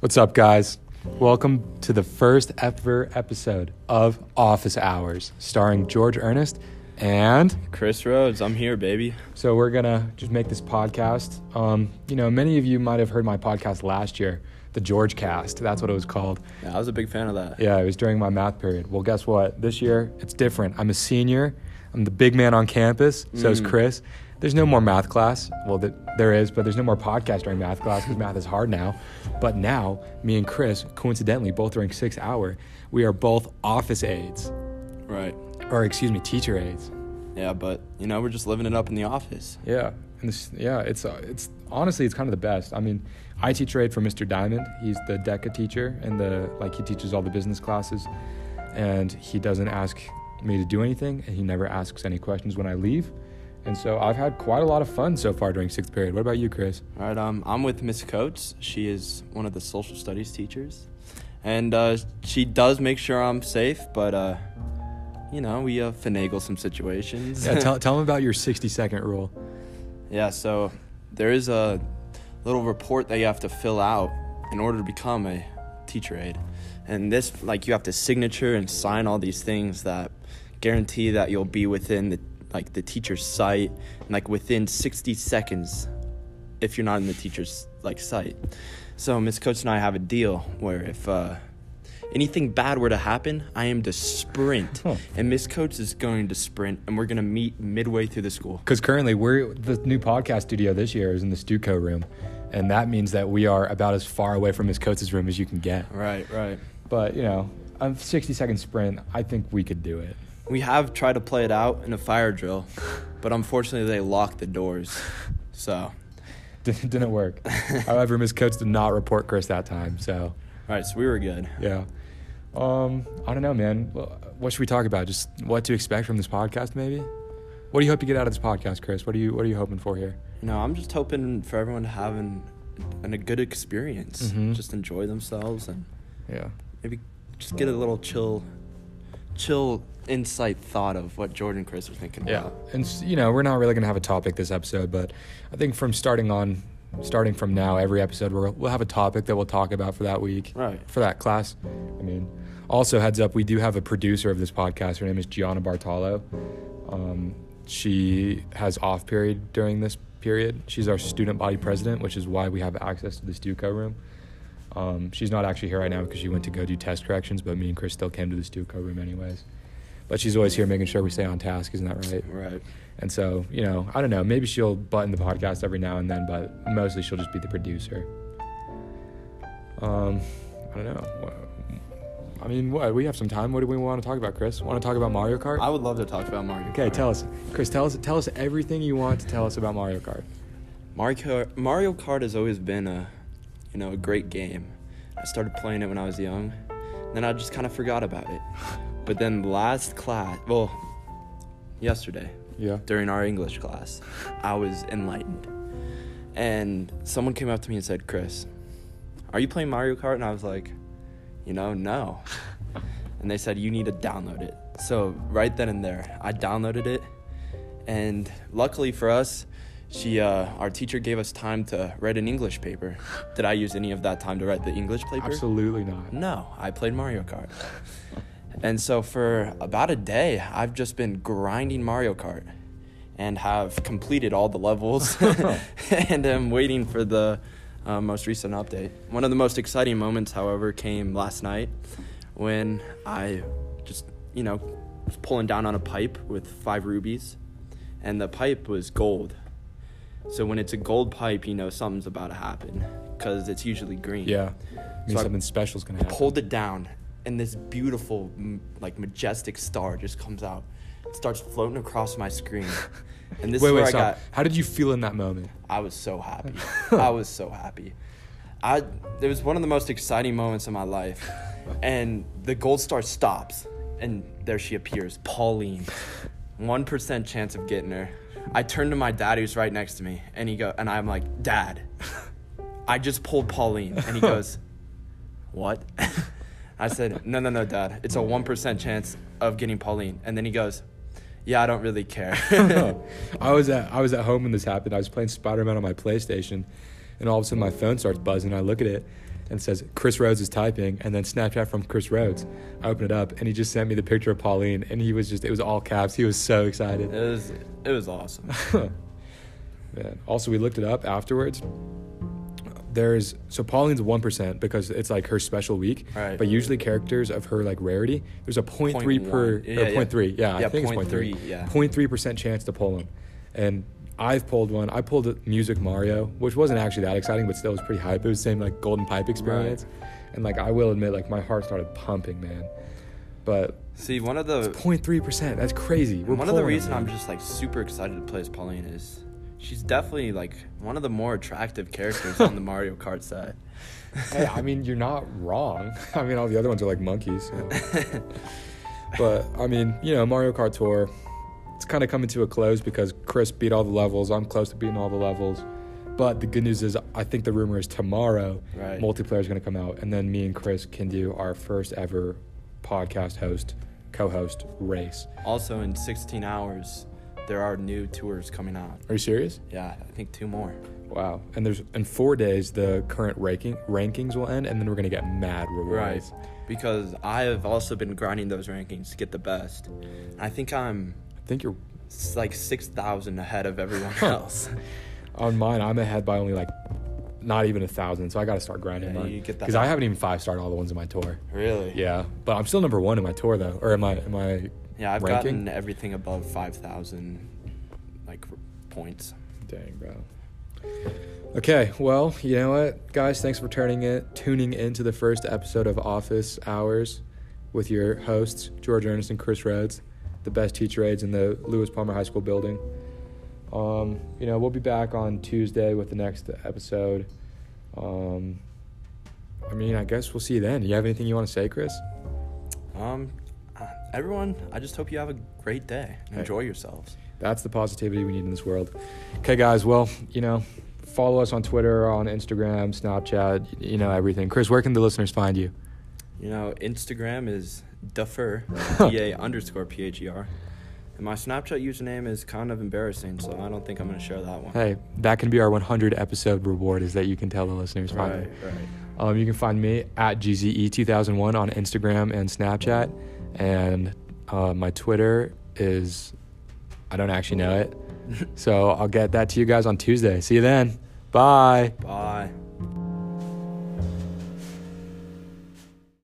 What's up, guys? Welcome to the first ever episode of Office Hours, starring George Ernest. And Chris Rhodes, I'm here, baby. so we're gonna just make this podcast. Um, you know, many of you might have heard my podcast last year, the George Cast. That's what it was called. Yeah, I was a big fan of that. Yeah, it was during my math period. Well, guess what? This year it's different. I'm a senior. I'm the big man on campus. So is Mm. Chris. There's no more math class. Well, th- there is, but there's no more podcast during math class because math is hard now. But now, me and Chris, coincidentally, both during six hour, we are both office aides, Right. or excuse me, teacher aides. Yeah, but you know, we're just living it up in the office. Yeah, and this, yeah, it's uh, it's honestly it's kind of the best. I mean, I teacher aide for Mr. Diamond. He's the DECA teacher, and the like he teaches all the business classes, and he doesn't ask me to do anything, and he never asks any questions when I leave. And so I've had quite a lot of fun so far during sixth period. What about you, Chris? All right. Um, I'm with Miss Coates. She is one of the social studies teachers, and uh, she does make sure I'm safe. But uh, you know, we uh, finagle some situations. Yeah, tell tell him about your sixty second rule. Yeah, so there is a little report that you have to fill out in order to become a teacher aide. And this, like, you have to signature and sign all these things that guarantee that you'll be within the, like, the teacher's site, and, like, within 60 seconds if you're not in the teacher's, like, site. So Miss Coates and I have a deal where if, uh, anything bad were to happen, I am to sprint. Huh. And Miss Coates is going to sprint, and we're going to meet midway through the school. Because currently we're the new podcast studio this year is in the Stuco room, and that means that we are about as far away from Miss Coates' room as you can get. Right, right. But you know, a 60 second sprint, I think we could do it. We have tried to play it out in a fire drill, but unfortunately they locked the doors. So, Didn't, didn't work. However, Miss Coates did not report Chris that time. So, all right, so we were good. yeah. Um, I don't know, man. Well, What should we talk about? Just what to expect from this podcast, maybe? What do you hope to get out of this podcast, Chris? What are you What are you hoping for here? You know, I'm just hoping for everyone to have an, an a good experience. Mhm. Just enjoy themselves and Yeah. maybe just get a little chill, chill insight thought of what Jordan and Chris are thinking Yeah, about. and you know we're not really gonna have a topic this episode, but I think from starting on, starting from now, every episode we'll we'll have a topic that we'll talk about for that week, Right. For that class. I mean, also heads up, we do have a producer of this podcast. Her name is Gianna Bartolo. Um, she has off period during this period. She's our student body president, which is why we have access to the Stuco room. Um, she's not actually here right now because she went to go do test corrections, but me and Chris still came to the Stuco room anyways. But she's always here making sure we stay on task, isn't that right? Right. And so, you know, I don't know. Maybe she'll button the podcast every now and then, but mostly she'll just be the producer. Um, I don't know. I mean, what we have some time. What do we want to talk about, Chris? Want to talk about Mario Kart? I would love to talk about Mario. okay, tell us, Chris. Tell us, tell us everything you want to tell us about Mario Kart. Mario Kart, Mario Kart has always been a, you know, a great game. I started playing it when I was young, then I just kind of forgot about it. But then last class, well, yesterday Yeah. during our English class, I was enlightened, and someone came up to me and said, "Chris, are you playing Mario Kart?" And I was like, "You know, no." And they said, "You need to download it." So right then and there, I downloaded it, and luckily for us, she, uh, our teacher gave us time to write an English paper. Did I use any of that time to write the English paper? Absolutely not. No, I played Mario Kart. and so for about a day, I've just been grinding Mario Kart and have completed all the levels and am waiting for the uh, most recent update. One of the most exciting moments, however, came last night when I just, you know, was pulling down on a pipe with five rubies and the pipe was gold. So when it's a gold pipe, you know something's about to happen because it's usually green Yeah. So I something special's gonna happen. pulled it down, and this beautiful, like majestic star just comes out. It starts floating across my screen, and this wait, is where wait, I stop. got. How did you feel in that moment? I was so happy. I was so happy. I it was one of the most exciting moments of my life, and the gold star stops, and there she appears, Pauline. One percent chance of getting her. I turn to my dad, who's right next to me, and he go, and I'm like, Dad, I just pulled Pauline, and he goes, What? I said, No, no, no, Dad. It's a one percent chance of getting Pauline, and then he goes, Yeah, I don't really care. I was at I was at home when this happened. I was playing Spider Man on my PlayStation, and all of a sudden my phone starts buzzing. I look at it, and says Chris Rhodes is typing, and then Snapchat from Chris Rhodes. I open it up, and he just sent me the picture of Pauline, and he was just it was all caps. He was so excited. it was it was awesome. Man. Also, we looked it up afterwards. There's so Pauline's one percent because it's like her special week. Right. But usually characters of her like rarity, there's a point Point three per. Yeah, or yeah. point three. Yeah, I Yeah, think it's point point three. three, yeah. Point three percent chance to pull them. And I've pulled one. I pulled a Music Mario, which wasn't actually that exciting, but still was pretty hype. It was the same like Golden Pipe experience. And like I will admit, like my heart started pumping, man. But See, one of the point three percent, that's crazy. We're one of the reasons. I'm just like super excited to play as Pauline is she's definitely like one of the more attractive characters on the Mario Kart set. hey, I mean, you're not wrong. I mean, all the other ones are like monkeys. so. but I mean, you know, Mario Kart Tour, it's kind of coming to a close because Chris beat all the levels. I'm close to beating all the levels. But the good news is, I think the rumor is tomorrow, Right. multiplayer is going to come out, and then me and Chris can do our first ever podcast host, co-host race. also, in 16 hours, there are new tours coming out. Are you serious? Yeah, I think two more. Wow. And there's in four days the current ranking rankings will end, and then we're gonna get mad rewards. Right. Because I have also been grinding those rankings to get the best. I think I'm think you're like 6,000 ahead of everyone else. On mine, I'm ahead by only like not even a thousand, so I got to start grinding Yeah, mine you get that because I haven't even five starred all the ones in my tour. really? Yeah, but I'm still number one in my tour though, or am I? in my Yeah, I've ranking. gotten everything above 5,000 like points. Dang, bro. Okay, well, you know what, guys? Thanks for turning it, tuning into the first episode of Office Hours with your hosts George Ernest and Chris Rhodes, the best teacher aides in the Lewis Palmer High School building. Um, you know, we'll be back on Tuesday with the next episode. Um, I mean, I guess we'll see you then. You have anything you want to say, Chris? Um, uh, everyone, I just hope you have a great day. and Hey. Enjoy yourselves. That's the positivity we need in this world. Okay, guys. Well, you know, follow us on Twitter, on Instagram, Snapchat. You know everything. Chris, where can the listeners find you? You know, Instagram is Duffer, D A underscore P H E R. And my Snapchat username is kind of embarrassing, so I don't think I'm going to share that one. Hey, that can be our 100 episode reward. Is that you can tell the listeners find Right, right. Um, you can find me at GZE2001 on Instagram and Snapchat, and uh, my Twitter is I don't actually know it, so I'll get that to you guys on Tuesday. See you then. Bye. Bye.